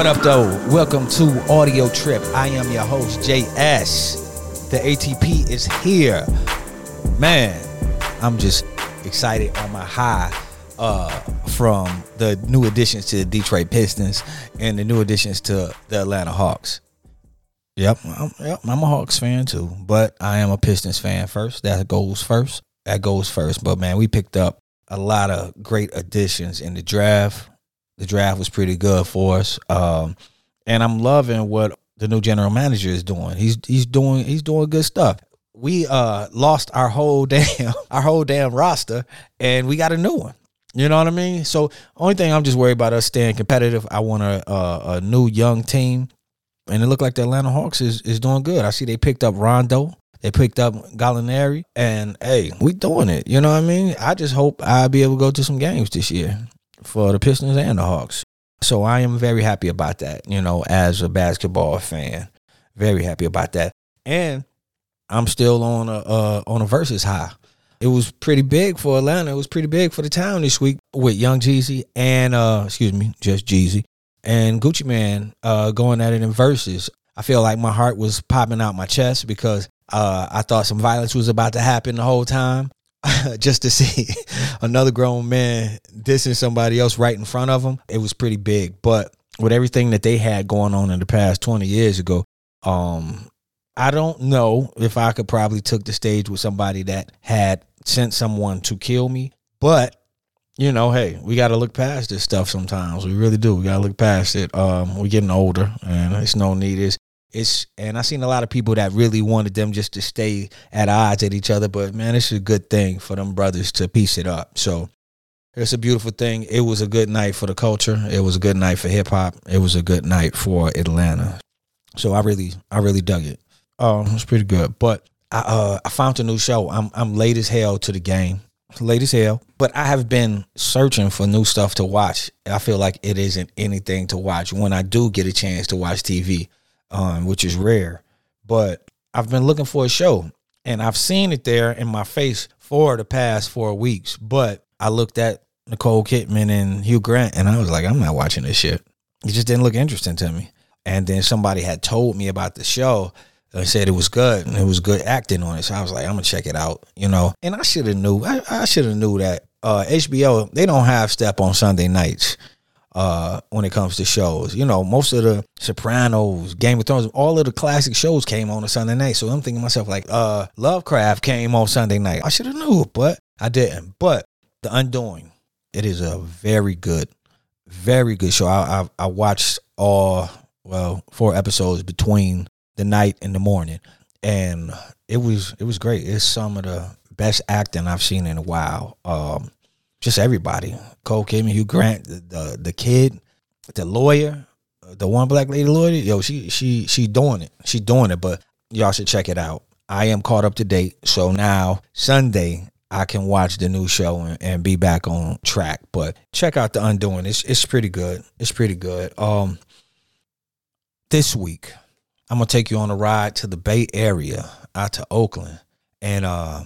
What up, though? Welcome to Audio Trip. I am your host, JS. The ATP is here. Man, I'm just excited on my high uh, from the new additions to the Detroit Pistons and the new additions to the Atlanta Hawks. Yep, I'm, yep, I'm a Hawks fan too, but I am a Pistons fan first. That goes first. That goes first. But man, we picked up a lot of great additions in the draft. The draft was pretty good for us, um, and I'm loving what the new general manager is doing. He's he's doing he's doing good stuff. We uh lost our whole damn our whole damn roster, and we got a new one. You know what I mean? So only thing I'm just worried about us staying competitive. I want a a, a new young team and it looked like the Atlanta Hawks is, is doing good. I see they picked up Rondo. They picked up Gallinari, and hey, we doing it. You know what I mean? I just hope I'll be able to go to some games this year for the Pistons and the Hawks. So I am very happy about that. You know, as a basketball fan, very happy about that. And I'm still on a uh, on a Verzuz high. It was pretty big for Atlanta. It was pretty big for the town this week with Young Jeezy and uh, excuse me, just Jeezy and Gucci Mane uh, going at it in Verzuz. I feel like my heart was popping out my chest because uh, I thought some violence was about to happen the whole time. Just to see another grown man dissing somebody else right in front of him, it was pretty big. But with everything that they had going on in the past 20 years ago, um, I don't know if I could probably took the stage with somebody that had sent someone to kill me. But you know, hey, we got to look past this stuff sometimes. We really do. We got to look past it. Um, we're getting older, and it's no need. It's it's and I seen a lot of people that really wanted them just to stay at odds at each other. But man, it's a good thing for them brothers to piece it up. So it's a beautiful thing. It was a good night for the culture. It was a good night for hip hop. It was a good night for Atlanta. So I really, I really dug it. Um, it was pretty good. But I, uh, I found a new show. I'm, I'm late as hell to the game late as hell. But I have been searching for new stuff to watch. I feel like it isn't anything to watch when I do get a chance to watch TV, um, which is rare. But I've been looking for a show and I've seen it there in my face for the past four weeks. But I looked at Nicole Kidman and Hugh Grant and I was like, I'm not watching this shit. It just didn't look interesting to me. And then somebody had told me about the show I said it was good and it was good acting on it. So I was like, I'm gonna check it out, you know. And I should have knew. I, I should have knew that uh, HBO they don't have step on Sunday nights uh, when it comes to shows. You know, most of the Sopranos, Game of Thrones, all of the classic shows came on a Sunday night. So I'm thinking myself like, uh, Lovecraft came on Sunday night. I should have knew, it, but I didn't. But The Undoing, it is a very good, very good show. I I, I watched all well four episodes between the night and the morning, and it was it was great. It's some of the best acting I've seen in a while. Um, just everybody, Cole Kidman, Hugh Grant, the, the the kid, the lawyer, the one black lady lawyer. Yo, she she she doing it. She doing it. But y'all should check it out. I am caught up to date. So now Sunday I can watch the new show and, and, be back on track. But check out the Undoing. It's it's pretty good. It's pretty good. Um, this week I'm gonna take you on a ride to the Bay Area, out to Oakland, and uh,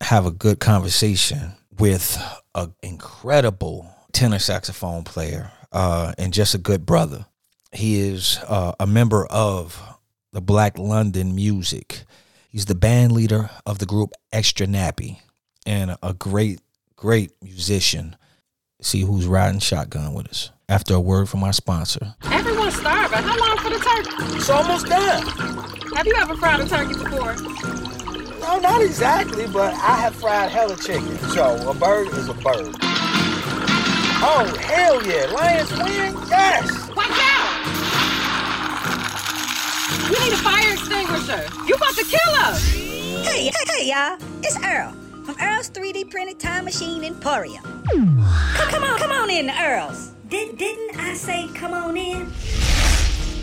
have a good conversation with an incredible tenor saxophone player uh, and just a good brother. He is uh, a member of the Black London Music. He's the band leader of the group Extra Nappy and a great, great musician. See who's riding shotgun with us after a word from our sponsor. Everyone's starving. How long for the turkey? It's almost done. Have you ever fried a turkey before? No, not exactly, but I have fried hella chicken. So a bird is a bird. Oh, hell yeah. Lions win? Yes. Watch out! You need a fire extinguisher. You about to kill us. Hey, hey, hey, y'all. It's Earl from Earl's 3D printed time machine Emporium. Come, come on, come on in, Earl's. Did, didn't I say come on in?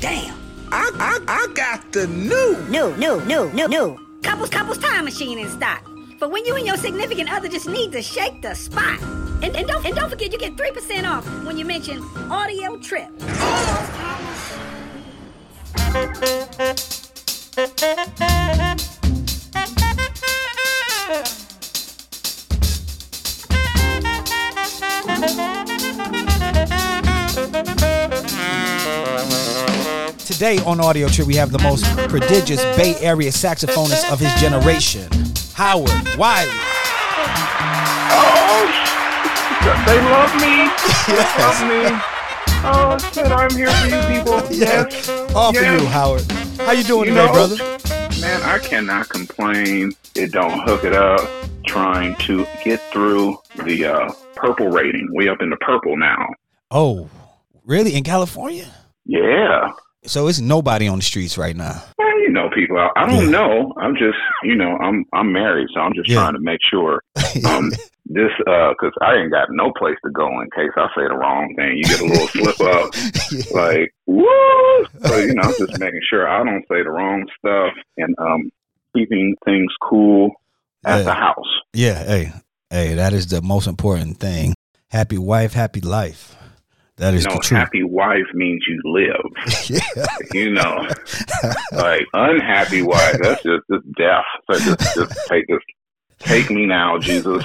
Damn. I, I, I got the new. New, new, new, new, new. Couples, couples time machine in stock. For when you and your significant other just need to shake the spot. And, and don't and don't forget you get 3% off when you mention audio trip. Today on Audio Trip, we have the most prodigious Bay Area saxophonist of his generation, Howard Wiley. Oh, they love me. They love me. Oh shit, I'm here for you people. Yes. All for Yes. you, Howard. How you doing You today, know, brother? Man, I cannot complain. It don't hook it up. Trying to get through the uh, purple rating. We up in the purple now. Oh, really? In California? Yeah. So it's nobody on the streets right now. Well, you know, people. I, I don't Yeah. know. I'm just, you know, I'm I'm married, so I'm just Yeah. trying to make sure um, this, because I ain't got no place to go in case I say the wrong thing. You get a little slip up, Yeah. like woo. So you know, I'm just making sure I don't say the wrong stuff and um, keeping things cool at the house. Yeah, hey, hey, that is the most important thing. Happy wife, happy life. That is You know, happy wife means you live. yeah, You know, like unhappy wife, that's just just death. So just just take this, take me now, Jesus,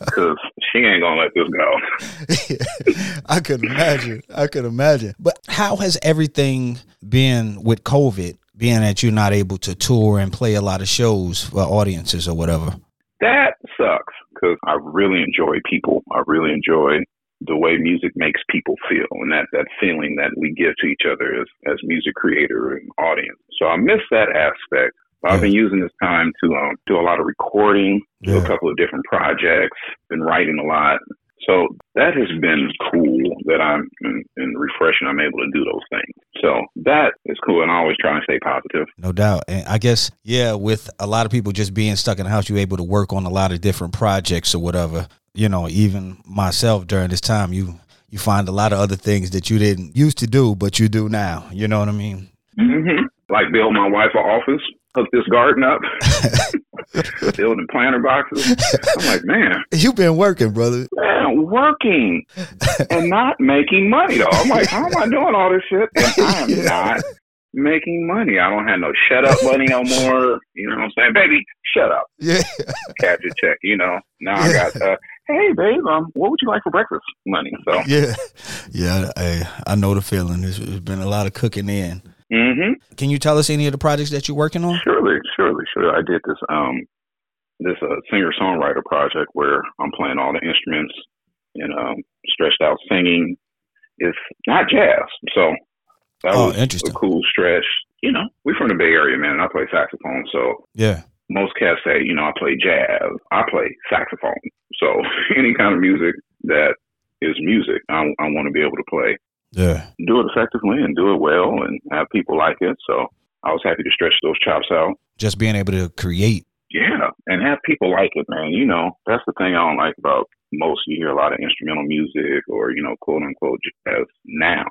because she ain't gonna let this go. I could imagine. I could imagine. But how has everything been with COVID, being that you're not able to tour and play a lot of shows for audiences or whatever? That sucks because I really enjoy people. I really enjoy the way music makes people feel and that, that feeling that we give to each other as, as music creator and audience. So I miss that aspect. But I've been using this time to um, do a lot of recording, do a couple of different projects, been writing a lot. So that has been cool that I'm and, and refreshing. I'm able to do those things. So that is cool. And I always try to stay positive. No doubt. And I guess, yeah, with a lot of people just being stuck in the house, you're able to work on a lot of different projects or whatever. You know, even myself during this time, you you find a lot of other things that you didn't used to do, but you do now. You know what I mean? hmm Like build my wife an office, hook this garden up, building planter boxes. I'm like, man, You've been working, brother. man, working and not making money though. I'm like, how am I doing all this shit? And I am not making money. I don't have no shut up money no more. You know what I'm saying? Baby, shut up. Yeah. Cash your check, you know. Now I got uh hey babe, um, what would you like for breakfast? Money. So Yeah. Yeah. I, I know the feeling. There's, there's been a lot of cooking in. Mm-hmm. Can you tell us any of the projects that you're working on? Surely, surely, surely. I did this um this uh, singer songwriter project where I'm playing all the instruments and um stretched out singing. It's not jazz, so that Oh, was interesting. a cool stretch. You know, we're from the Bay Area, man. and I play saxophone, so Yeah. most cats say, you know, I play jazz. I play saxophone. So any kind of music that is music, I, I want to be able to play Yeah. do it effectively and do it well and have people like it. So I was happy to stretch those chops out. Just being able to create. Yeah, and have people like it, man. You know, that's the thing I don't like about most. You hear a lot of instrumental music or you know, quote unquote jazz now.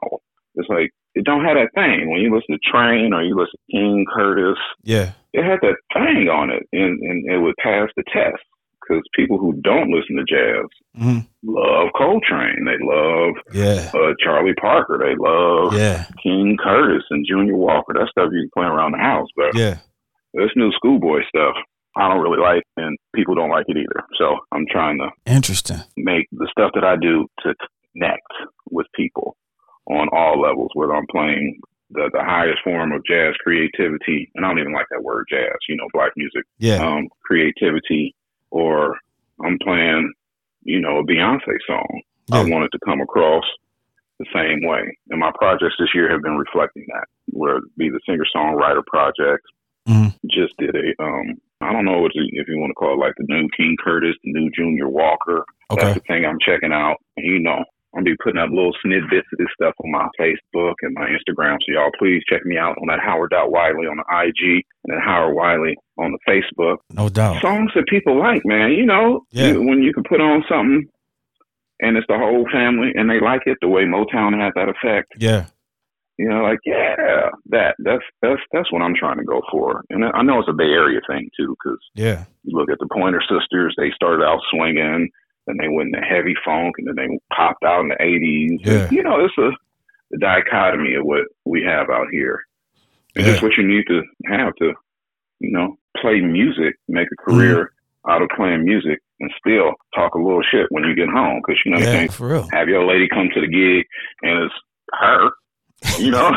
It's like it don't have that thing. When you listen to Train or you listen to King Curtis, Yeah. it had that thing on it, and and it would pass the test. Because people who don't listen to jazz hmm love Coltrane, they love Yeah. uh, Charlie Parker, they love Yeah. King Curtis and Junior Walker. That stuff you can play around the house, but Yeah. this new schoolboy stuff I don't really like, and people don't like it either. So I'm trying to Interesting. make the stuff that I do to connect with people on all levels, whether I'm playing the, the highest form of jazz creativity, and I don't even like that word jazz, you know, black music, Yeah. um, creativity, or I'm playing, you know, a Beyonce song. I Yeah. want it to come across the same way. And my projects this year have been reflecting that, where it be the singer songwriter project. Mhm. Just did a, um, I don't know if you want to call it like the new King Curtis, the new Junior Walker. Okay. That's the thing I'm checking out. And you know, I'm gonna be putting up little snippets of this stuff on my Facebook and my Instagram. So y'all please check me out on that Howard Wiley on the IG and then Howard Wiley on the Facebook No doubt. songs that people like, man. You know, Yeah. you- when you can put on something and it's the whole family and they like it, the way Motown had that effect. Yeah. You know, like yeah, that that's that's that's what I'm trying to go for. And I know it's a Bay Area thing too, because Yeah. you look at the Pointer Sisters, they started out swinging, then they went into heavy funk, and then they popped out in the '80s. Yeah. You know, it's a the dichotomy of what we have out here, and Yeah. that's what you need to have to, you know, play music, make a career Mm-hmm. out of playing music, and still talk a little shit when you get home, because you know you Yeah. real. have your lady come to the gig and it's her. You know,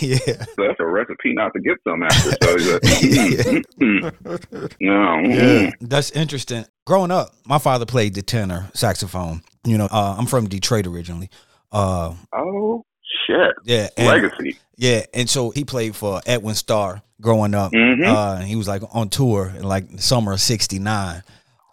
yeah. that's a recipe not to get some after. So he's like, mm, mm, mm. no, mm. That's interesting. Growing up, my father played the tenor saxophone. You know, uh, I'm from Detroit originally. Uh, oh shit, yeah, and, legacy. yeah, and so he played for Edwin Starr growing up. Mhm. Uh, he was like on tour in like the summer of '69,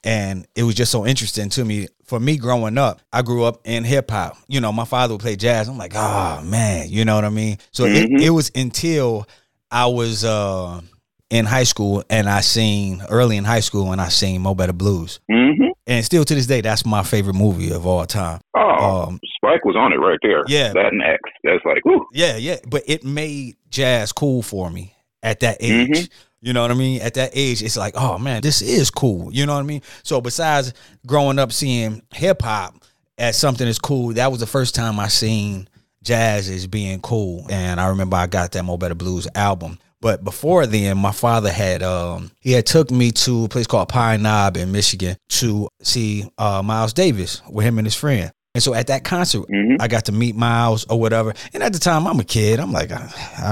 and it was just so interesting to me. For me, growing up, I grew up in hip hop. You know, my father would play jazz. I'm like, oh man, you know what I mean. So it, Mhm. it was until I was uh, in high school and I seen early in high school and I seen Mo Better Blues. hmm And still to this day, that's my favorite movie of all time. Oh, Um, Spike was on it right there. Yeah. that and X. That's like, ooh, Yeah, yeah. But it made jazz cool for me at that age. Mhm. You know what I mean? At that age, it's like, oh man, this is cool. You know what I mean? So besides growing up seeing hip hop as something that's cool, that was the first time I seen jazz as being cool. And I remember I got that Mo Better Blues album. But before then, my father had um he had took me to a place called Pine Knob in Michigan to see uh Miles Davis with him and his friend. And so at that concert, Mhm. I got to meet Miles or whatever. And at the time, I'm a kid. I'm like, all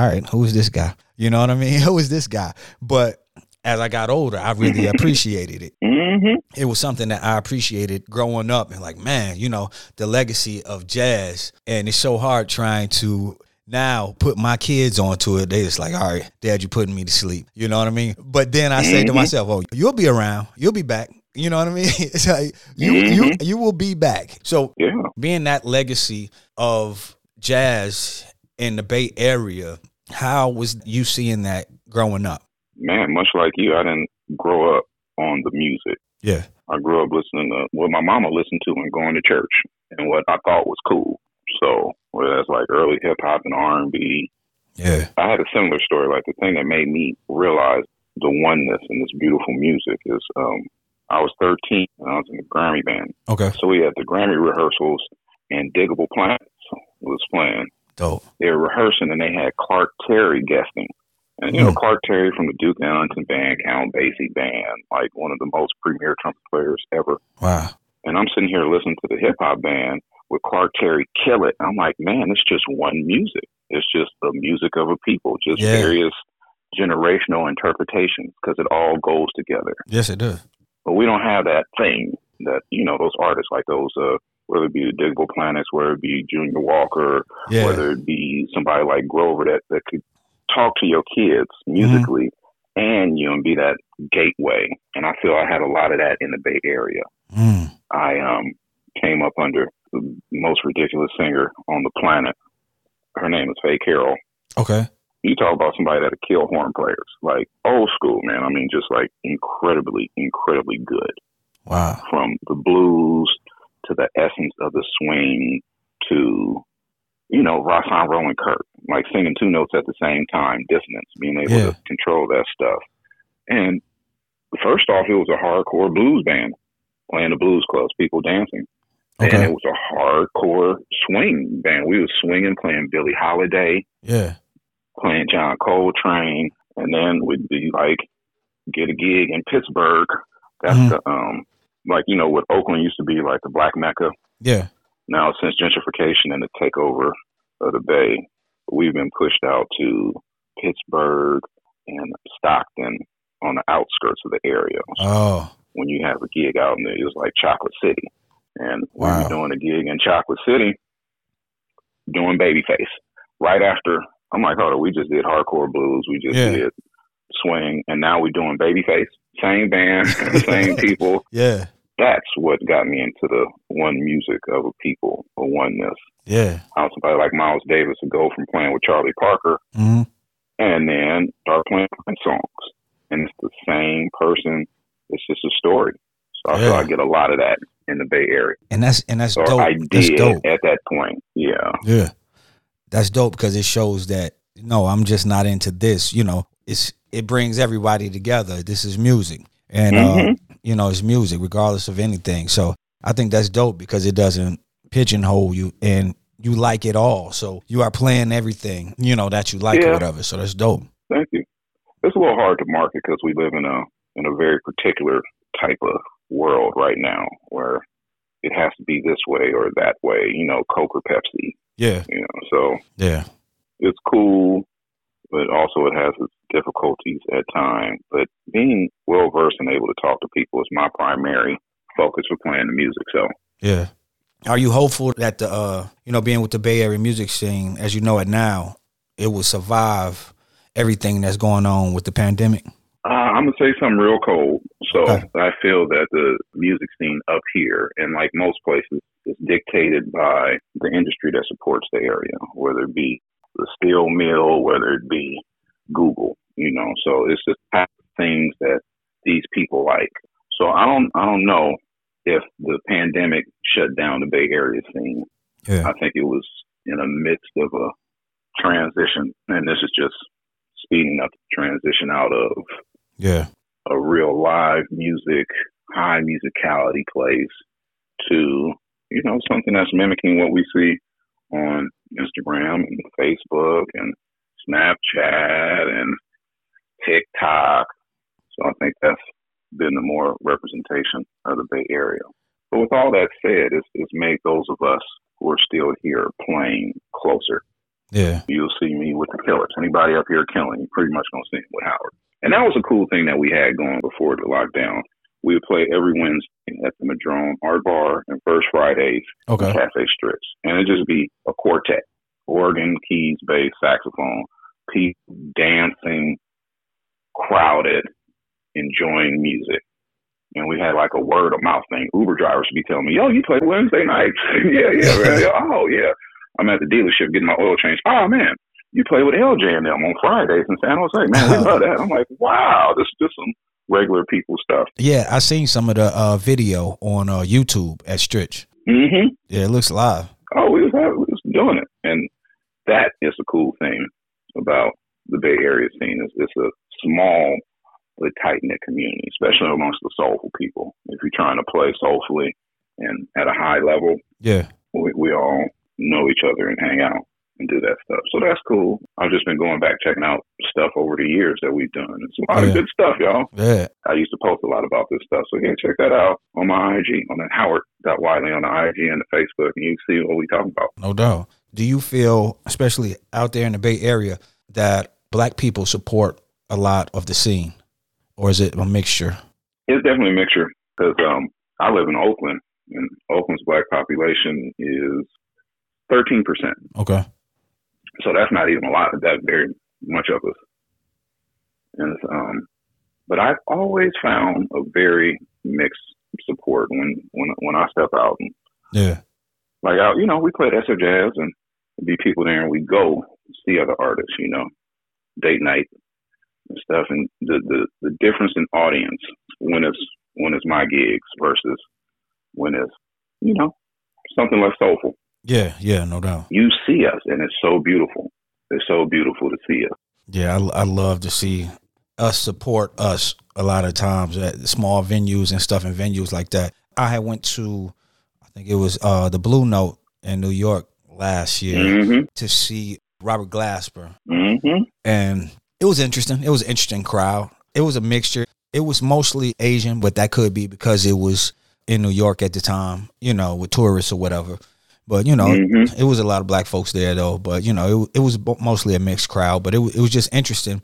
right, who is this guy? You know what I mean? Who is this guy? But as I got older, I really appreciated it. hmm It was something that I appreciated growing up and like, man, you know, the legacy of jazz. And it's so hard trying to now put my kids onto it. They just like, all right, dad, you putting me to sleep. You know what I mean? But then I say to myself, oh, you'll be around. You'll be back. You know what I mean? It's like you you you will be back. So yeah. being that legacy of jazz in the Bay Area, how was you seeing that growing up? Man, much like you, I didn't grow up on the music. Yeah. I grew up listening to what my mama listened to and going to church and what I thought was cool. So whether that's like early hip hop and R and B, Yeah. I had a similar story. Like the thing that made me realize the oneness in this beautiful music is um, I was 13 and I was in the Grammy band. Okay. So we had the Grammy rehearsals and Diggable Planets was playing. Dope. They were rehearsing and they had Clark Terry guesting. And you know, Mm. Clark Terry from the Duke Ellington band, Count Basie band, like one of the most premier trumpet players ever. Wow. And I'm sitting here listening to the hip hop band with Clark Terry kill it. I'm like, man, it's just one music. It's just the music of a people, just Yeah. various generational interpretations because it all goes together. Yes, it does. But we don't have that thing that, you know, those artists like those, uh, whether it be the Diggable Planets, whether it be Junior Walker, Yeah. whether it be somebody like Grover that, that could talk to your kids musically and you know be that gateway. And I feel I had a lot of that in the Bay Area. Mm. I um came up under the most ridiculous singer on the planet. Her name is Faye Carol. Okay. You talk about somebody that could kill horn players, like old school, man. I mean, just like incredibly, incredibly good. Wow. From the blues to the essence of the swing to, you know, Rahsaan Roland Kirk, like singing two notes at the same time, dissonance, being able Yeah. to control that stuff. And first off, it was a hardcore blues band playing the blues clubs, people dancing. And it was a hardcore swing band. We were swinging, playing Billie Holiday, Yeah. Playing John Coltrane, and then we'd be like get a gig in Pittsburg. That's Mhm. the um like you know what Oakland used to be like the Black Mecca. Yeah. Now since gentrification and the takeover of the Bay, we've been pushed out to Pittsburg and Stockton on the outskirts of the area. Oh. When you have a gig out in there, it was like Chocolate City, and we Wow. were doing a gig in Chocolate City, doing Babyface. Right after, I'm like, hold on, we just did hardcore blues, we just Yeah. did swing, and now we're doing Babyface. Same band, same people. Yeah. That's what got me into the one music of a people, a oneness. Yeah. How somebody like Miles Davis would go from playing with Charlie Parker hmm and then start playing Prince songs. And it's the same person. It's just a story. So I feel Yeah. I get a lot of that in the Bay Area. And that's and that's So dope. I That's dope. at that point. Yeah. Yeah. That's dope because it shows that no, I'm just not into this. You know, it's it brings everybody together. This is music. And uh, Mhm. you know, it's music regardless of anything. So I think that's dope because it doesn't pigeonhole you and you like it all. So you are playing everything, you know, that you like or whatever. So that's dope. Thank you. It's a little hard to market because we live in a in a very particular type of world right now where it has to be this way or that way. You know, Coke or Pepsi. Yeah. You know, so Yeah. it's cool, but also it has its difficulties at times. But being well versed and able to talk to people is my primary focus for playing the music. So Yeah. Are you hopeful that the uh you know being with the Bay Area music scene as you know it now, it will survive everything that's going on with the pandemic? Uh, I'm gonna say something real cold. So. I feel that the music scene up here, and like most places, is dictated by the industry that supports the area, whether it be the steel mill, whether it be Google. You know, so it's just type of things that these people like. So I don't, I don't know if the pandemic shut down the Bay Area scene. Yeah. I think it was in the midst of a transition, and this is just speeding up the transition out of Yeah. A real live music, high musicality place to, you know, something that's mimicking what we see on Instagram and Facebook and Snapchat and TikTok. So I think that's been the more representation of the Bay Area. But with all that said, it's, it's made those of us who are still here playing closer Yeah. you'll see me with the killers. Anybody up here killing, you pretty much gonna see me with Howard. And that was a cool thing that we had going before the lockdown. We would play every Wednesday at the Madrone Art Bar and first Fridays Okay. at Cafe Stritch. And it'd just be a quartet. Organ, keys, bass, saxophone, people dancing, crowded, enjoying music. And we had like a word of mouth thing. Uber drivers would be telling me, yo, you play Wednesday nights. yeah, yeah, man. Oh, yeah. I'm at the dealership getting my oil changed. Oh man, you play with LJ and them on Fridays in San Jose. Man, we love that. I'm like, wow, this is just some regular people stuff. Yeah, I seen some of the uh video on uh YouTube at Stritch. hmm Yeah, it looks live. Oh, we was, we was doing it, and that is the cool thing about the Bay Area scene. Is it's a small but tight knit community, especially amongst the soulful people. If you're trying to play soulfully and at a high level, Yeah. we, we all know each other and hang out and do that stuff. So that's cool. I've just been going back checking out stuff over the years that we've done. It's a lot Yeah. of good stuff, y'all. Yeah. I used to post a lot about this stuff. So yeah, check that out on my IG, on the Howard.Wiley on the IG and the Facebook, and you see what we talking about. No doubt. Do you feel, especially out there in the Bay Area, that black people support a lot of the scene? Or is it a mixture? It's definitely a mixture because um, I live in Oakland, and Oakland's black population is 13%. Okay. So that's not even a lot. That very much of us. And um, but I've always found a very mixed support when when when I step out and Yeah. like out. You know, we play at SF Jazz and be people there, and we go see other artists. You know, date night and stuff, and the the the difference in audience when it's when it's my gigs versus when it's you know something less soulful. Yeah. Yeah. No doubt. You see us, and it's so beautiful. It's so beautiful to see us. Yeah. I, I love to see us support us a lot of times at small venues and stuff and venues like that. I had went to, I think it was uh the Blue Note in New York last year hmm to see Robert Glasper. hmm and it was interesting. It was an interesting crowd. It was a mixture. It was mostly Asian, but that could be because it was in New York at the time, you know, with tourists or whatever. But you know, Mhm. it was a lot of black folks there though. But you know, it, it was mostly a mixed crowd. But it it was just interesting.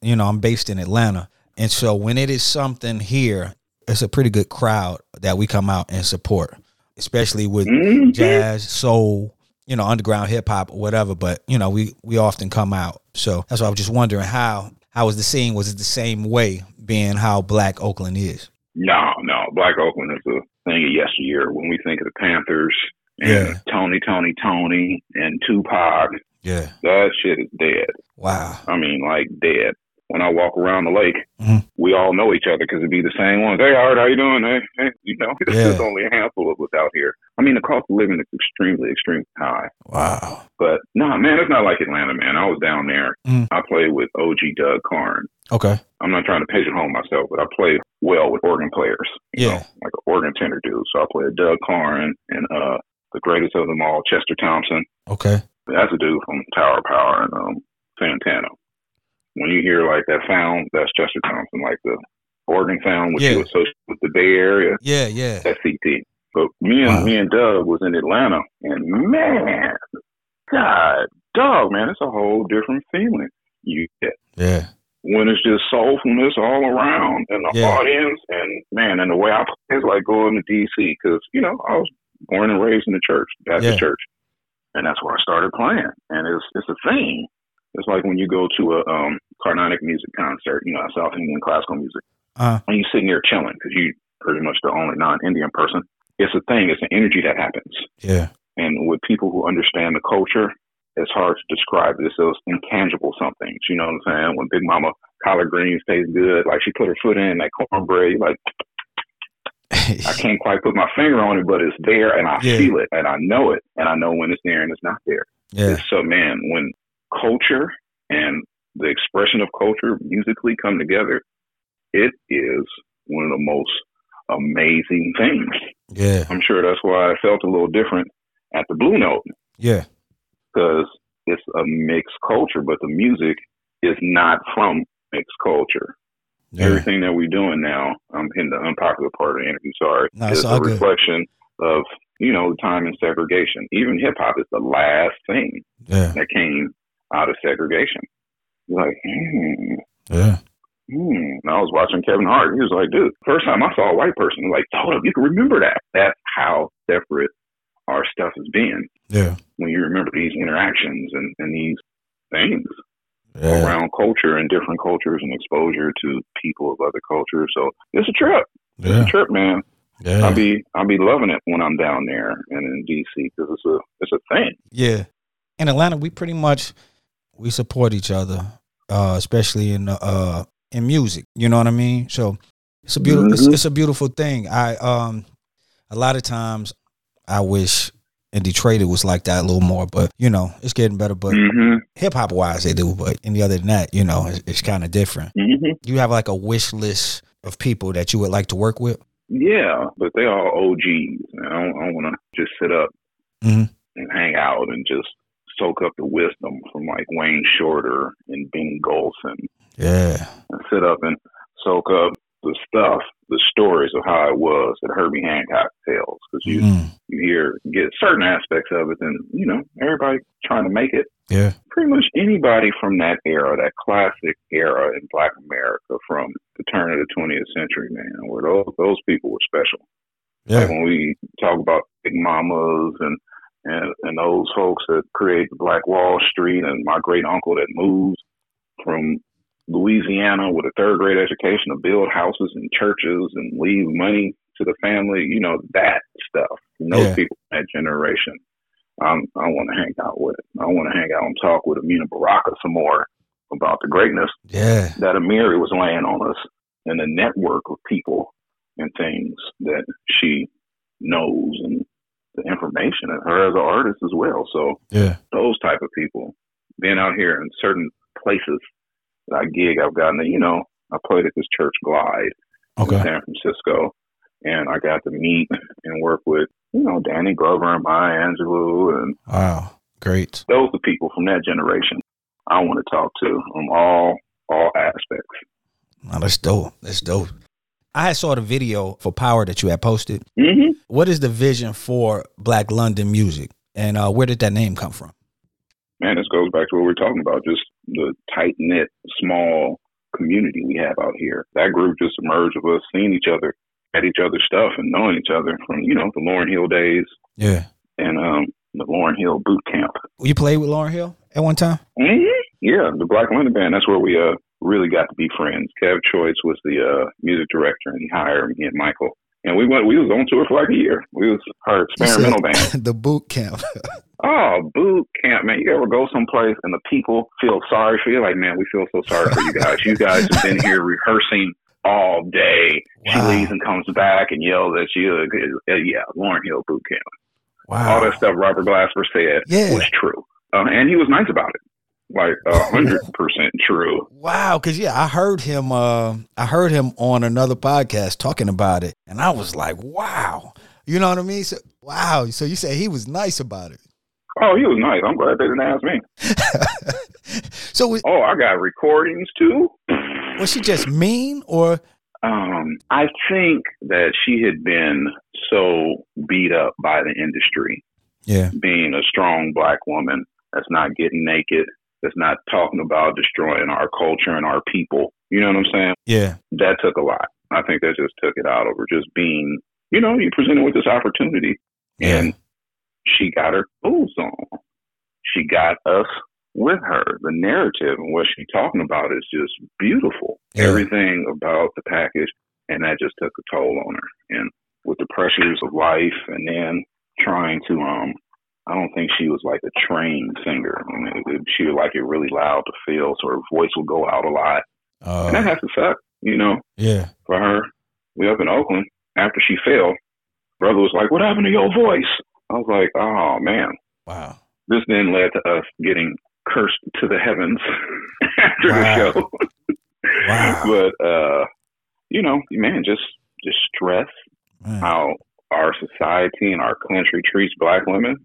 You know, I'm based in Atlanta, and so when it is something here, it's a pretty good crowd that we come out and support, especially with Mhm. jazz, soul, you know, underground hip hop or whatever. But you know, we we often come out. So that's why I was just wondering how how was the scene? Was it the same way, being how black Oakland is? No, no. Black Oakland is a thing of yesteryear. When we think of the Panthers Yeah. Tony, Tony, Tony, and Tupac, Yeah. that shit is dead. Wow. I mean, like dead. When I walk around the lake, Mhm. we all know each other because it'd be the same ones. Hey, Art, how you doing? Hey, hey, you know, Yeah. there's only a handful of us out here. I mean, the cost of living is extremely, extremely high. Wow. But no, man, it's not like Atlanta, man. I was down there. Mhm. I played with OG Doug Carn. Okay. I'm not trying to pigeonhole myself, but I play well with organ players. You Yeah. know, like an organ tenor dude. So I play with Doug Carn and uh the greatest of them all, Chester Thompson. Okay. That's a dude from Tower Power and um Santana. When you hear like that sound, that's Chester Thompson, like the organ sound which Yeah. you associate with the Bay Area, Yeah. Yeah. that's CT. But me and Wow. me and Doug was in Atlanta and man, God, dog, man, it's a whole different feeling you get Yeah. when it's just soulfulness all around and the Yeah. audience and man, and the way I play is like going to DC because you know I was born and raised in the church, Baptist Yeah. church, and that's where I started playing. And it's it's a thing. It's like when you go to a um, Carnatic music concert, you know, South Indian classical music, Uh, and you sitting there chilling because you pretty much the only non-Indian person. It's a thing. It's an energy that happens. yeah. And with people who understand the culture, it's hard to describe this those intangible somethings. You know what I'm saying? When Big Mama collard greens taste good, like she put her foot in that cornbread, like I can't quite put my finger on it, but it's there and I Yeah. feel it and I know it and I know when it's there and it's not there. yeah. So man, when culture and the expression of culture musically come together, it is one of the most amazing things. Yeah. I'm sure that's why I felt a little different at the Blue Note Yeah. because it's a mixed culture, but the music is not from mixed culture. Yeah. Everything that we're doing now, I'm in the unpopular part of the interview, sorry, No, it's is a good. reflection of, you know, time and segregation. Even hip hop is the last thing Yeah. that came out of segregation. You're like, hmm, Yeah. hmm. And I was watching Kevin Hart. He was like, dude, first time I saw a white person, like, hold up, you can remember that. That's how separate our stuff has been Yeah. when you remember these interactions and, and these things Yeah. around culture and different cultures and exposure to people of other cultures. So it's a trip. It's Yeah. a trip, man. Yeah. I'll be I'll be loving it when I'm down there and in DC because it's a it's a thing. Yeah. In Atlanta, we pretty much we support each other, uh, especially in uh in music. You know what I mean? So it's a beautiful it's, Mhm. it's a beautiful thing. I um a lot of times I wish in Detroit it was like that a little more, but you know it's getting better. But hmm hip hop wise, they do. But any other than that, you know, it's, it's kind of different. hmm You have like a wish list of people that you would like to work with. Yeah, but they all OGs. I don't, don't want to just sit up Mhm. and hang out and just soak up the wisdom from like Wayne Shorter and Benny Golson Yeah. and sit up and soak up the stuff, the stories of how it was that Herbie Hancock tells. Because you, Mm. you hear, get certain aspects of it, and, you know, everybody trying to make it. Yeah. Pretty much anybody from that era, that classic era in Black America from the turn of the 20th century, man, where those, those people were special. Like Yeah. when we talk about Big Mamas and, and, and those folks that create the Black Wall Street and my great uncle that moves from Louisiana with a third grade education to build houses and churches and leave money to the family, you know, that stuff. And those Yeah. people, that generation. Um, I want to hang out with. I want to hang out and talk with Amina Baraka some more about the greatness Yeah. that Amiri was laying on us and the network of people and things that she knows and the information and her as an artist as well. So Yeah. those type of people being out here in certain places I gig, I've gotten you know, I played at this church Glide in San Francisco and I got to meet and work with, you know, Danny Glover and Maya Angelou and Wow. Great. those are people from that generation I want to talk to from all all aspects. Oh, that's dope. That's dope. I saw the video for Power that you had posted. hmm What is the vision for Black London music, and uh, where did that name come from? man, this goes back to what we we're talking about, just the tight knit, small community we have out here. That group just emerged of us seeing each other at each other's stuff and knowing each other from, you know, the Lauryn Hill days Yeah, and um the Lauryn Hill boot camp. you played with Lauryn Hill at one time. hmm Yeah, the Black London Band, that's where we uh really got to be friends. Kev Choice was the uh music director and he hired me and Michael. And we went we was on tour for like a year. We was our experimental band. the boot camp. Oh, boot camp, man. You ever go someplace and the people feel sorry for you? Like, man, we feel so sorry for you guys. You guys have been here rehearsing all day. She leaves and comes back and yells at you. Uh, yeah, Lauryn Hill boot camp. Wow. All that stuff Robert Glasper said Yeah. was true. Uh, and he was nice about it. Like, a hundred percent true. Wow, because yeah, I heard him. Uh, I heard him on another podcast talking about it, and I was like, "Wow," you know what I mean? So, wow. So you say he was nice about it. Oh, he was nice. I'm glad they didn't ask me. so was, Oh, I got recordings too. was she just mean, or Um, I think that she had been so beat up by the industry yeah, being a strong black woman that's not getting naked, that's not talking about destroying our culture and our people. You know what I'm saying? Yeah. That took a lot. I think that just took it out over just being, you know, you presented with this opportunity Yeah. and she got her clothes on. She got us with her. The narrative and what she's talking about is just beautiful. Yeah. Everything about the package, and that just took a toll on her. And with the pressures of life, and then trying to, um, I don't think she was like a trained singer. I mean, it, it, she would like it really loud to feel, so her voice would go out a lot, and that Uh, has to suck, you know yeah. for her. We up in Oakland after she fell. Brother was like, "What happened to your voice?" I was like, "Oh man." Wow. This then led to us getting cursed to the heavens after Wow. the show. Wow. but uh, you know, man, just just stress Man. how our society and our country treats black women.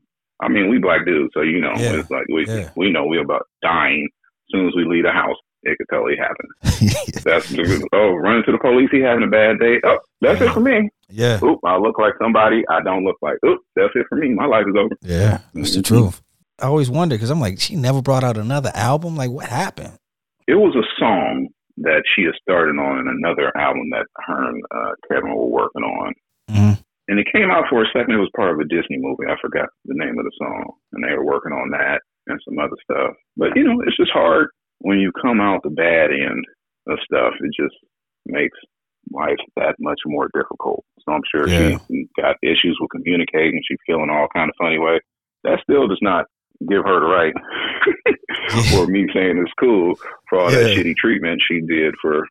I mean, we black dudes, so you know, Yeah. it's like we Yeah. we know we're about dying as soon as we leave the house. It could totally happen. That's oh, running to the police. He having a bad day. Oh, that's it for me. yeah. Oop, I look like somebody I don't look like. Oop, that's it for me. My life is over. Yeah. That's the Mhm. truth. I always wonder because I'm like, she never brought out another album. Like, what happened? It was a song that she had started on in another album that her and uh, Kevin were working on. Mm Mhm. And it came out for a second. It was part of a Disney movie. I forgot the name of the song. And they were working on that and some other stuff. But, you know, it's just hard when you come out the bad end of stuff. It just makes life that much more difficult. So I'm sure Yeah. she got issues with communicating. She's feeling all kind of funny way. That still does not give her the right for me saying it's cool for all that shitty treatment she did for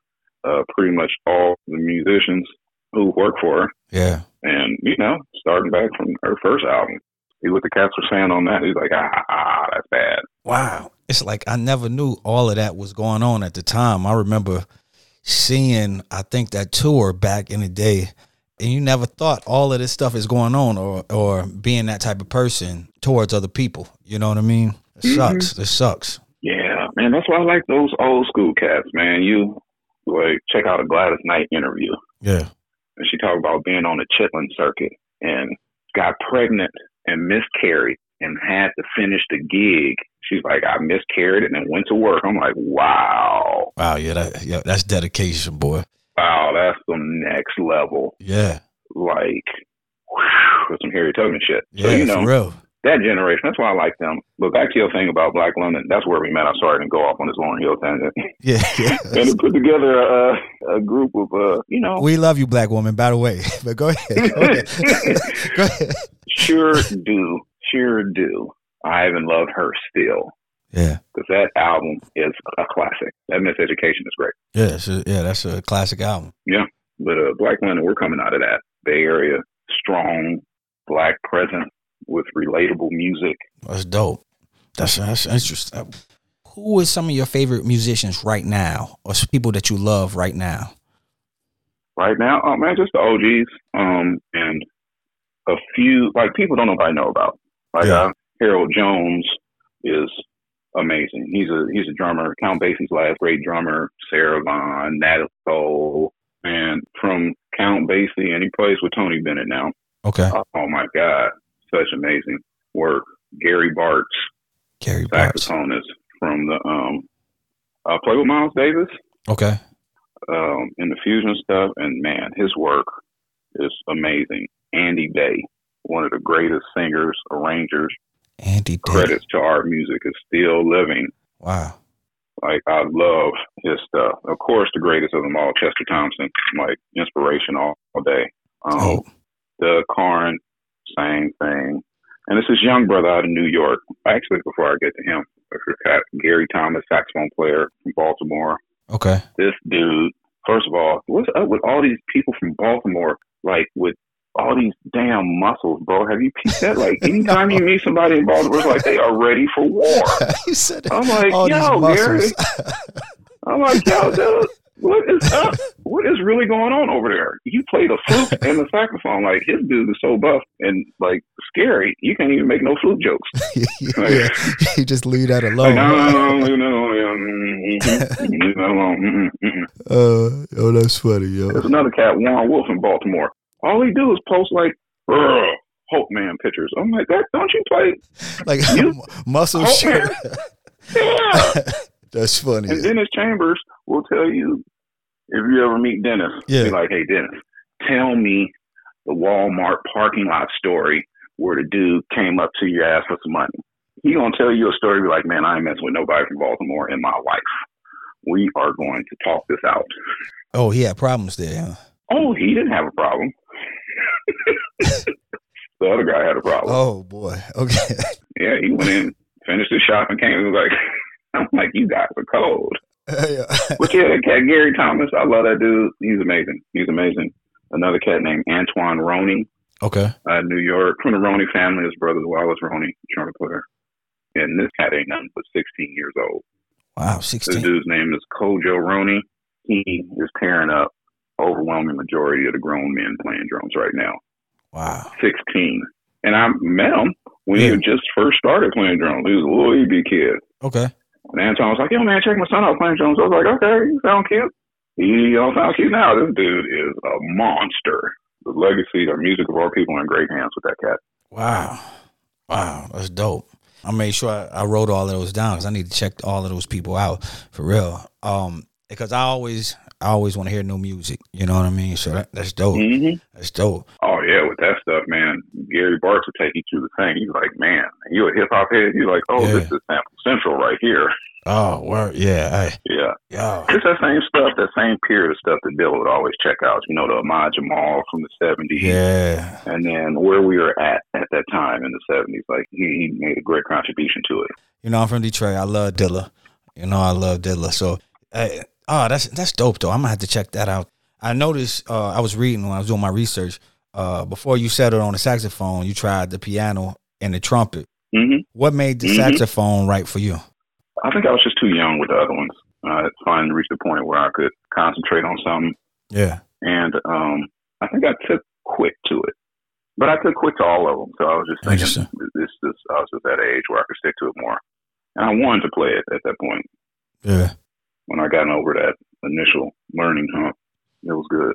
uh, pretty much all the musicians who worked for her. Yeah. And, you know, starting back from her first album. See what the cats were saying on that. He's like, ah, ah, that's bad. Wow. It's like I never knew all of that was going on at the time. I remember seeing, I think, that tour back in the day, and you never thought all of this stuff is going on or or being that type of person towards other people. You know what I mean? It Mhm. sucks. It sucks. Yeah, man, that's why I like those old school cats, man. You like check out a Gladys Knight interview, Yeah. And she talked about being on the Chitlin circuit and got pregnant and miscarried and had to finish the gig. She's like, I miscarried and then went to work. I'm like, wow, Wow. Yeah. That, yeah. That's dedication, boy. wow, that's the next level. Yeah. Like, whew, some Harry Tubman shit. Yeah. so you know for real. That generation. That's why I like them. But back to your thing about Black London. That's where we met. I'm sorry to go off on this Lauryn Hill tangent. Yeah. yeah. and to put together a, a group of, uh, you know, we love you, black woman. By the way, but go ahead. Go ahead. go ahead. sure do, sure do. I even love her still Yeah. because that album is a classic. That Miseducation is great. Yeah. So, yeah. That's a classic album. Yeah, but uh, Black London, we're coming out of that Bay Area, strong black presence with relatable music. That's dope. That's that's interesting. Who is some of your favorite musicians right now, or people that you love right now? Right now, oh man, just the OGs, um, and a few like people don't nobody know about. Like Yeah. uh, Harold Jones is amazing. He's a he's a drummer. Count Basie's last great drummer. Sarah Vaughan, Natalie Cole, and from Count Basie, and he plays with Tony Bennett now. Okay, Oh my God, such amazing work. Gary Bartz, Gary Bartz. saxophonist from the um, uh, play with Miles Davis Okay, um, in the fusion stuff, and man, his work is amazing. Andy Bey, one of the greatest singers, arrangers. Andy. Day. Credits to our music is still living. Wow. Like I love his stuff. Of course, the greatest of them all, Chester Thompson, like inspiration all, all day. Um, Oh, Doug Carn, same thing. And it's his young brother out of New York. Actually, before I get to him, I forgot Gary Thomas, saxophone player from Baltimore. okay. This dude, first of all, what's up with all these people from Baltimore, like with all these damn muscles, bro? Have you peeped that? Like, anytime you meet somebody in Baltimore, it's like they are ready for war. you said I'm like, yo, Gary. I'm like, yo, dude, what is up? What is really going on over there? You played a flute and the saxophone. Like, his dude is so buff and, like, scary. You can't even make no flute jokes. yeah, you just leave that Like, alone. no, no, no, no, no, mm, mm, leave that alone. Mm, mm, mm. Uh, oh, that's funny, yo. There's another cat, Warren Wolf in Baltimore. All he do is post like, "Ugh, Hope Man pictures. I'm like, that don't you play? Like You- muscle shirt. Yeah. That's funny. and Dennis Chambers will tell you if you ever meet Dennis. Yeah. Be like, hey Dennis, tell me the Walmart parking lot story where the dude came up to your ass for some money. He gonna tell you a story. Be like, man, I ain't messing with nobody from Baltimore in my life. We are going to talk this out. Oh, he had problems there. Huh? Oh, he didn't have a problem. the other guy had a problem. Oh boy. Okay. Yeah, he went in, finished his shop, and came. He was like, I'm like, you guys are cold. Yeah. But yeah, cat Gary Thomas, I love that dude. He's amazing. He's amazing. Another cat named Antoine Roney, okay. uh, New York, from the Roney family. His brother's Wallace Roney, trumpet player. And this cat ain't nothing but 16 years old. Wow. 16. This dude's name is Kojo Roney. He is tearing up overwhelming majority of the grown men playing drums right now. Wow. 16. And I met him when Yeah. he just first started playing drums. He was a little EB kid. Okay. And Anton was like, yo, man, check my son out playing drums. I was like, okay, you sound cute. He don't sound cute now. This dude is a monster. The legacy, the music of our people in great hands with that cat. Wow. Wow. That's dope. I made sure I, I wrote all of those down because I need to check all of those people out for real. Um, because I always, I always want to hear new music. You know what I mean? So that, that's dope. Mm-hmm. That's dope. Oh, yeah, with that stuff, man. Gary Bartz will take you through the thing. He's like, man, you a hip hop head? You're like, oh, Yeah. this is Sample Central right here. Oh, word. Yeah. Hey. Yeah. Yo. It's that same stuff, that same period of stuff that Bill would always check out. You know, the Ahmad Jamal from the 70s. Yeah. and then where we were at at that time in the seventies. Like he, he made a great contribution to it. You know, I'm from Detroit. I love Dilla. You know, I love Dilla. So, hey, oh, that's that's dope though. I'm gonna have to check that out. I noticed. Uh, I was reading when I was doing my research. Uh, before you settled on the saxophone, you tried the piano and the trumpet. hmm What made the Mhm. saxophone right for you? I think I was just too young with the other ones. Uh, it's finally reached the point where I could concentrate on something, Yeah. and um, I think I took quick to it. But I took quick to all of them, so I was just thinking this, this. I was at that age where I could stick to it more, and I wanted to play it at that point. Yeah. When I got over that initial learning hump, it was good.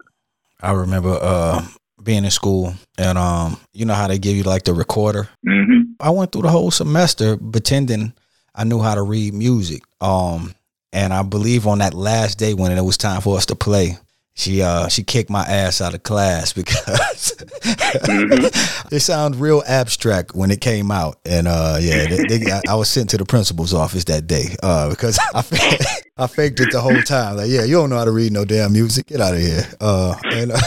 I remember uh, being in school, and um, you know how they give you like the recorder. hmm I went through the whole semester pretending I knew how to read music. Um, and I believe on that last day when it was time for us to play, she uh she kicked my ass out of class because it sounded real abstract when it came out. And uh yeah, they, they, I, I was sent to the principal's office that day uh because I faked, I faked it the whole time. Like, yeah, you don't know how to read no damn music. Get out of here. Uh, and uh,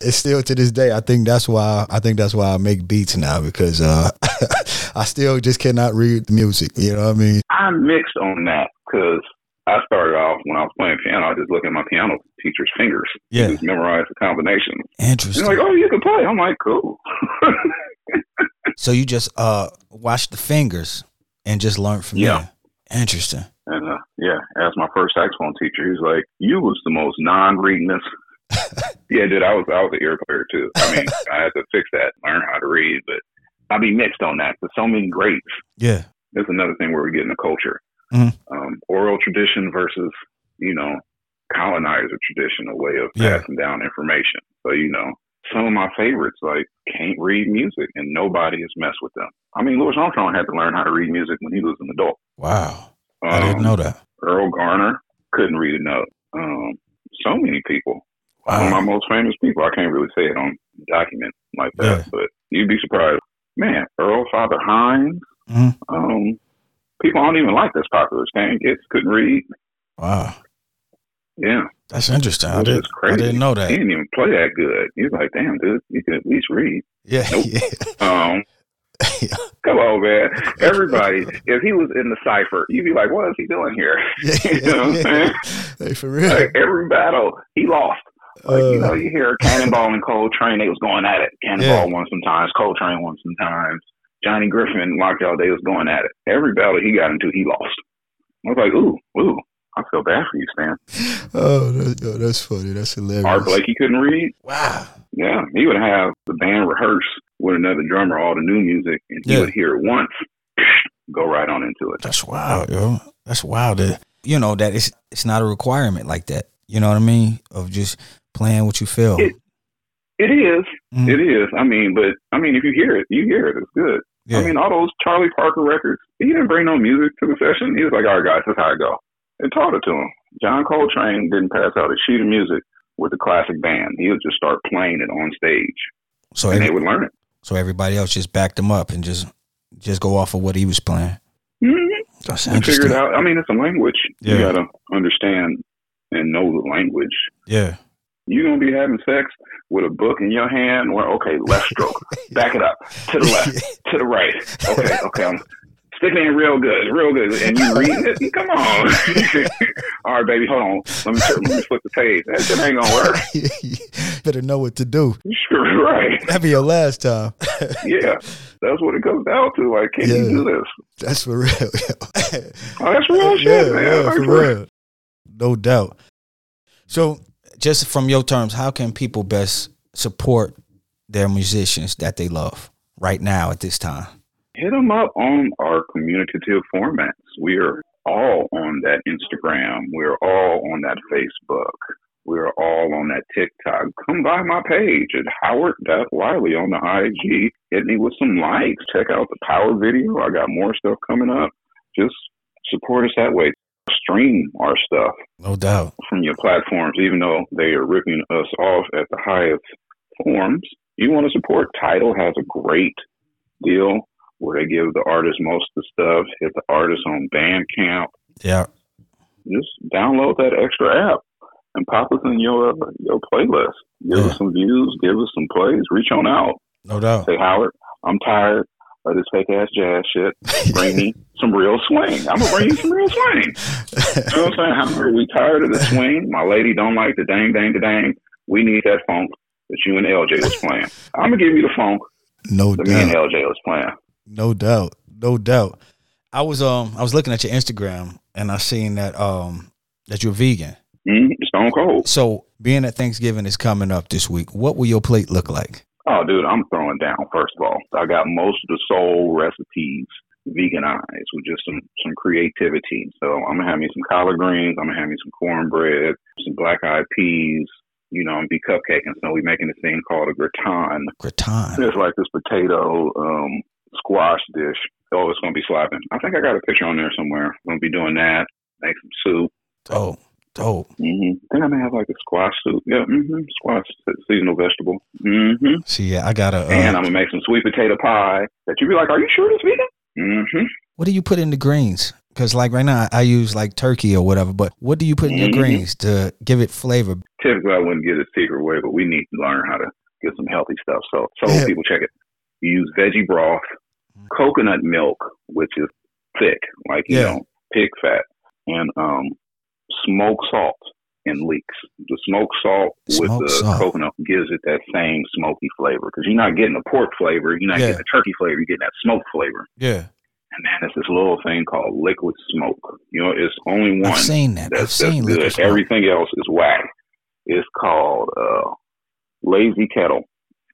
it's still to this day. I think that's why I think that's why I make beats now because uh, I still just cannot read the music. You know what I mean? I'm mixed on that because I started off when I was playing piano. I just looking at my piano teacher's fingers. Yeah. Just memorize the combinations. Interesting. And like, oh, you can play. I'm like, cool. So you just uh watch the fingers and just learn from Yeah. there. Interesting. and uh, yeah, as my first saxophone teacher, he's like, you was the most non-readiness. yeah, dude, I was I was an ear player too. I mean, I had to fix that, learn how to read, but I'd be mixed on that. There's so many greats. Yeah. That's another thing where we get in the culture. Mhm. Um, oral tradition versus, you know, colonizer tradition, a way of Yeah. passing down information. So, you know, some of my favorites like can't read music and nobody has messed with them. I mean, Louis Armstrong had to learn how to read music when he was an adult. Wow. Um, I didn't know that. Erroll Garner couldn't read a note. Um, so many people. Wow. One of my most famous people. I can't really say it on document like that, Yeah. but you'd be surprised. Man, Earl Father Hines. Mhm. Um, people don't even like this popular. Stan Getz couldn't read. Wow. Yeah, That's interesting. I, did, crazy. I didn't know that. He didn't even play that good. You're like, damn, dude, you can at least read. Yeah. Nope. Um, come on, man. Everybody, if he was in the cipher, you'd be like, what is he doing here? yeah. you know what I'm saying? Hey, for real. Like, every battle, he lost. Like, you know, Uh, you hear Cannonball and Coltrane, they was going at it. Cannonball won sometimes, Coltrane won sometimes. Johnny Griffin, Lockjaw, they was going at it. Every battle he got into, he lost. I was like, ooh, ooh, I feel bad for you, Stan. oh, that, yo, that's funny. That's hilarious. Art Blakey couldn't read. Wow. Yeah, he would have the band rehearse with another drummer all the new music, and he Yeah. would hear it once, go right on into it. That's wild, yo. That's wild. That, you know that it's it's not a requirement like that. You know what I mean? Of just playing what you feel. It- It is. Mhm. It is. I mean, but I mean, if you hear it, you hear it. It's good. Yeah. I mean, all those Charlie Parker records. He didn't bring no music to the session. He was like, "All right, guys, this is how it go," and taught it to him. John Coltrane didn't pass out a sheet of music with the classic band. He would just start playing it on stage, so and they would learn it. so everybody else just backed him up and just just go off of what he was playing. Mm-hmm. That's And figure interesting. it out. I mean, it's a language. Yeah. You gotta understand and know the language. Yeah. You gonna be having sex with a book in your hand? Well, okay, left stroke, back it up to the left, to the right. Okay, okay, I'm sticking in real good, real good, and you reading it? Come on. All right, baby, hold on. Let me let me flip the page. That shit ain't gonna work. Better know what to do. Sure, right? That'd be your last time. Yeah, that's what it comes down to. Like, can Yeah. you do this? That's for real. Oh, that's real shit, yeah, man. yeah, for real. No doubt. So, just from your terms, how can people best support their musicians that they love right now at this time? hit them up on our communicative formats. We are all on that Instagram. We're all on that Facebook. We're all on that TikTok. Come by my page at Howard.Wiley on the IG. Hit me with some likes. Check out the power video. I got more stuff coming up. Just support us that way. Stream our stuff No doubt. from your platforms, even though they are ripping us off at the highest forms. You want to support Tidal has a great deal where they give the artist most of the stuff. Hit the artist on Bandcamp. Yeah. Just download that extra app and pop us in your your playlist. Give Yeah. us some views. Give us some plays. Reach on out. No doubt. Say Howard, I'm tired of this fake ass jazz shit. Bring me some real swing. I'm gonna bring you some real swing. You know what I'm saying? Howard, we tired of the swing. My lady don't like the dang dang the dang. We need that funk that you and LJ was playing. I'm gonna give you the funk No that me and. LJ was playing. No doubt. No doubt. I was um I was looking at your Instagram and I seen that um that you're vegan. Mm, stone cold. So being that Thanksgiving is coming up this week, what will your plate look like? Oh, dude, I'm throwing down. First of all, I got most of the soul recipes veganized with just some some creativity. So I'm gonna have me some collard greens. I'm gonna have me some cornbread, some black eyed peas. You know, and be cupcaking. So we making this thing called a gratin. Gratin. It's like this potato um, squash dish. Oh, it's gonna be slapping. I think I got a picture on there somewhere. I'm gonna be doing that. Make some soup. Dope. Dope. hmm I think may have like a squash soup. Yeah, hmm squash seasonal vegetable. hmm See, yeah, I gotta. And Uh, I'm gonna make some sweet potato pie that you be like, "Are you sure it's vegan?" hmm what do you put in the greens? Because like right now, I use like turkey or whatever. But what do you put in your Mhm. greens to give it flavor? Typically, I wouldn't give it a secret away, but we need to learn how to get some healthy stuff. So, so Yeah. people check it. You use veggie broth, coconut milk, which is thick, like you Yeah. know, pig fat, and um, smoked salt and leeks. The smoke salt with Smoked the salt. coconut gives it that same smoky flavor because you're not getting the pork flavor, you're not Yeah. getting the turkey flavor, you're getting that smoke flavor. Yeah, And then it's this little thing called liquid smoke. You know, it's only one I've seen that. I've that's, seen that's liquid good. smoke. Everything else is whack. It's called uh, Lazy Kettle.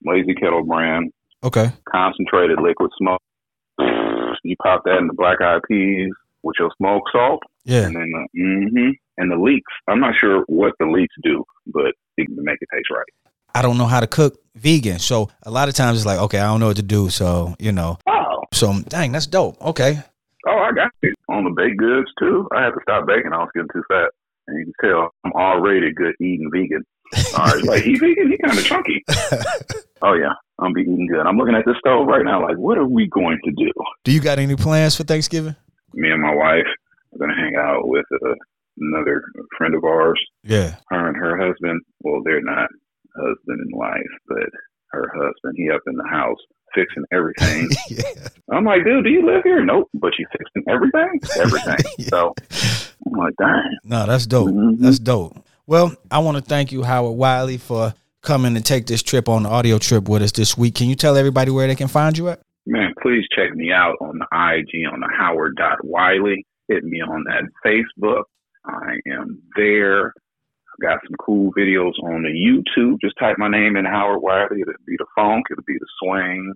Lazy Kettle brand Okay. concentrated liquid smoke. You pop that in the black eyed peas with your smoke salt, Yeah. and then the, hmm and the leeks. I'm not sure what the leeks do, but it can make it taste right. I don't know how to cook vegan, so a lot of times it's like, okay, I don't know what to do. So you know, Oh, so dang, that's dope. Okay. oh, I got it on the baked goods too. I had to stop baking. I was getting too fat, and you can tell I'm already good eating vegan. All right, like he vegan, he kind of chunky. Oh yeah, I'm be eating good. I'm looking at this stove right now. Like, what are we going to do? Do you got any plans for Thanksgiving? Me and my wife are gonna hang out with uh, another friend of ours. Yeah. Her and her husband. Well, they're not husband and wife, but her husband. He up in the house fixing everything. yeah. I'm like, dude, do you live here? Nope, but you fixing everything, everything. Yeah. So I'm like, dang. No, that's dope. Mhm. That's dope. Well, I want to thank you, Howard Wiley, for coming and take this trip on the audio trip with us this week. Can you tell everybody where they can find you at? Man, please check me out on the IG on the Howard.Wiley. Hit me on that Facebook. I am there. I've got some cool videos on the YouTube. Just type my name in Howard Wiley. It'll be the funk. It'll be the swing.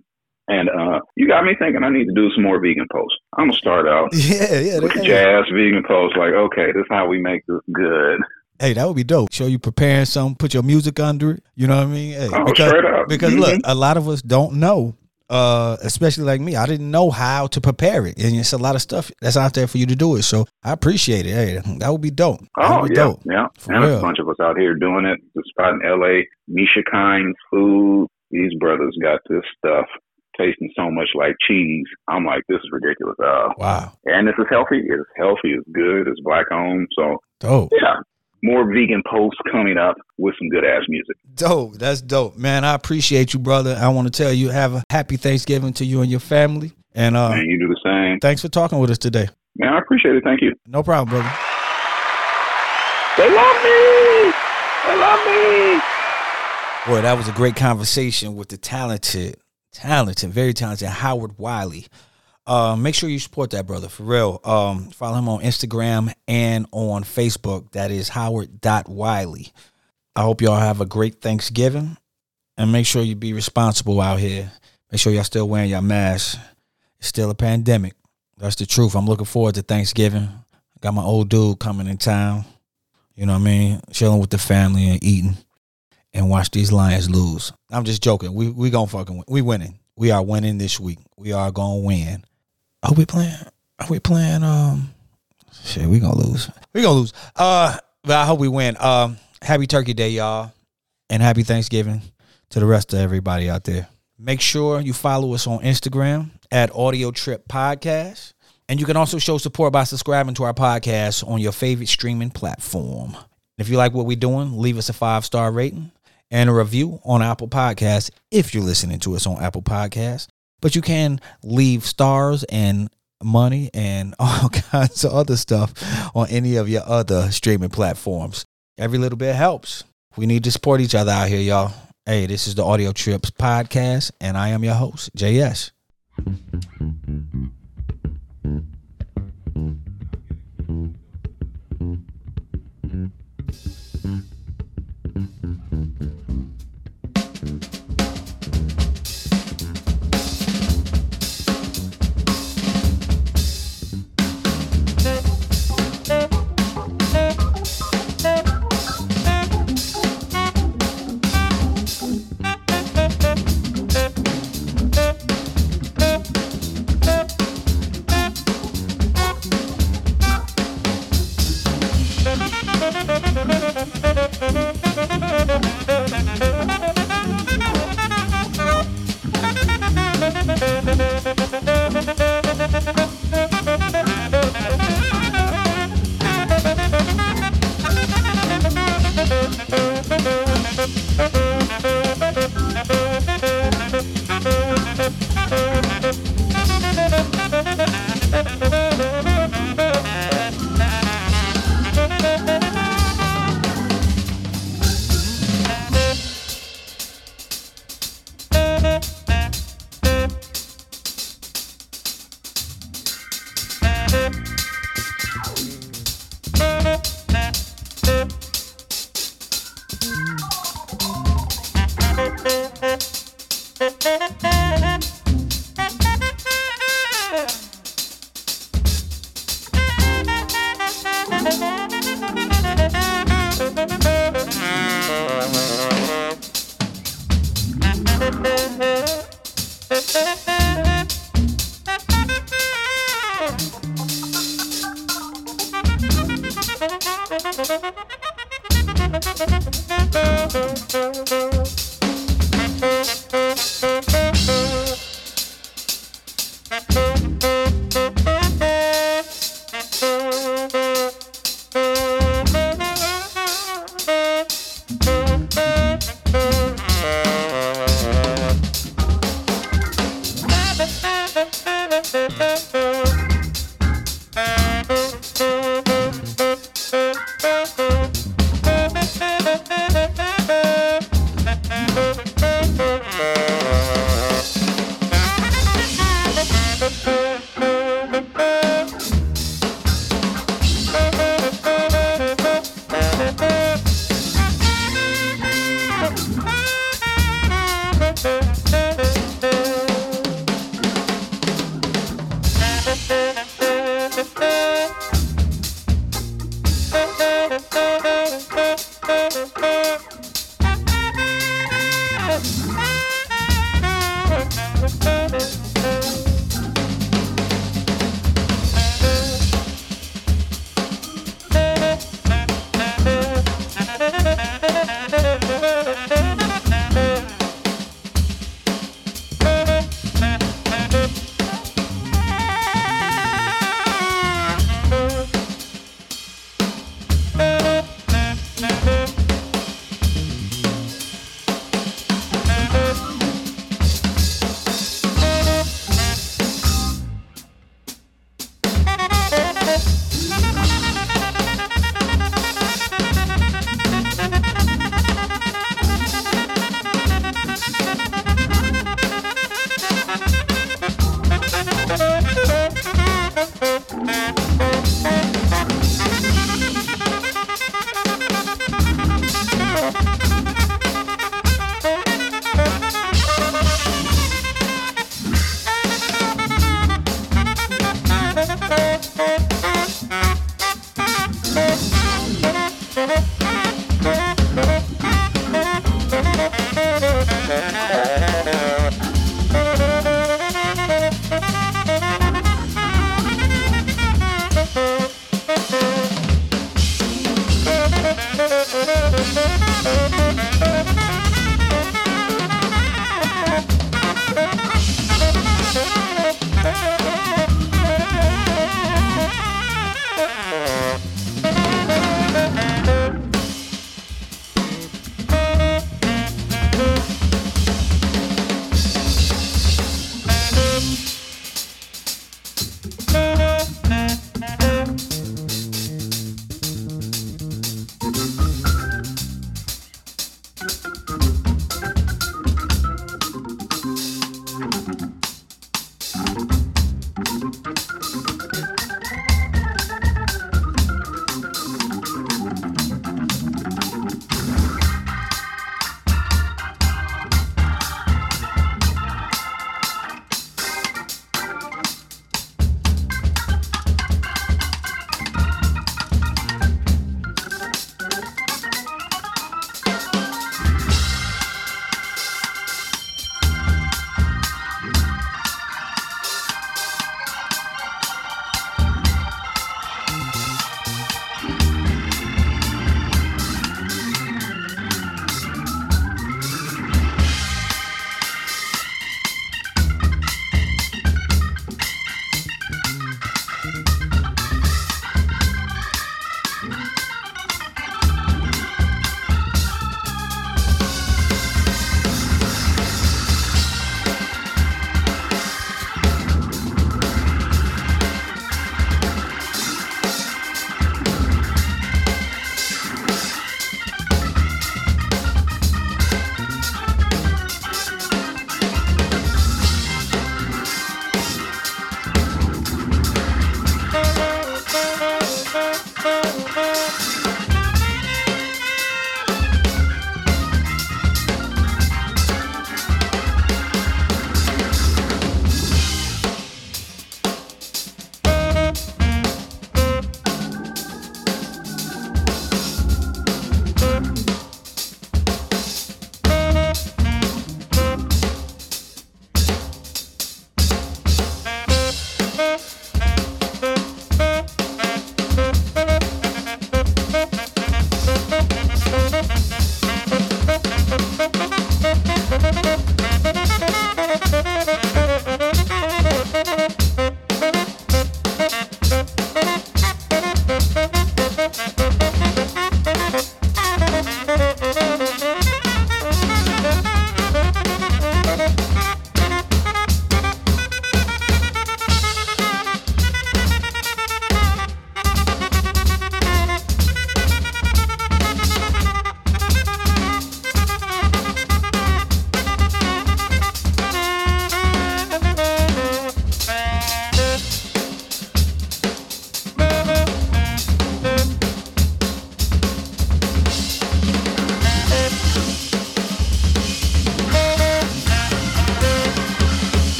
And uh, you got me thinking I need to do some more vegan posts. I'm gonna start out Yeah, yeah. with jazz vegan posts. Like, okay, this is how we make this good. Hey, that would be dope. Show you preparing something, put your music under it. You know what I mean? Hey, Oh, because straight up. because Mhm. look, a lot of us don't know. Uh, especially like me, I didn't know how to prepare it, and it's a lot of stuff that's out there for you to do it. So I appreciate it. Hey, that would be dope. That Oh would be yeah, dope. yeah. For and real. a bunch of us out here doing it. The spot in L.A. Misha Kind Food. These brothers got this stuff tasting so much like cheese. I'm like, this is ridiculous. Uh, Wow, and this is healthy. It's healthy. It's good. It's black owned. So dope. yeah, more vegan posts coming up with some good ass music. Dope. That's dope, man. I appreciate you, brother. I want to tell you, have a happy Thanksgiving to you and your family. And uh, and you do the same. thanks for talking with us today. Man, I appreciate it. Thank you. No problem, brother. They love me. They love me. Boy, that was a great conversation with the talented, talented, very talented Howard Wiley. Uh, make sure you support that brother for real. Um, follow him on Instagram and on Facebook. That is Howard.Wiley. I hope y'all have a great Thanksgiving and make sure you be responsible out here. Make sure y'all still wearing your masks. It's still a pandemic. That's the truth. I'm looking forward to Thanksgiving. Got my old dude coming in town. You know what I mean? Chilling with the family and eating and watch these Lions lose. I'm just joking. We we gonna fucking win. We winning. We are winning this week. We are gonna win. Are we playing? Are we playing? Um, shit, we gonna lose. We gonna lose. Uh, but I hope we win. Um, happy Turkey Day, y'all, and happy Thanksgiving to the rest of everybody out there. Make sure you follow us on Instagram at Audio Trip Podcast. And you can also show support by subscribing to our podcast on your favorite streaming platform. If you like what we're doing, leave us a five star rating and a review on Apple Podcasts if you're listening to us on Apple Podcasts. But you can leave stars and money and all kinds of other stuff on any of your other streaming platforms. Every little bit helps. We need to support each other out here, y'all. Hey, this is the Audio Trips Podcast, and I am your host, JS. Thank you.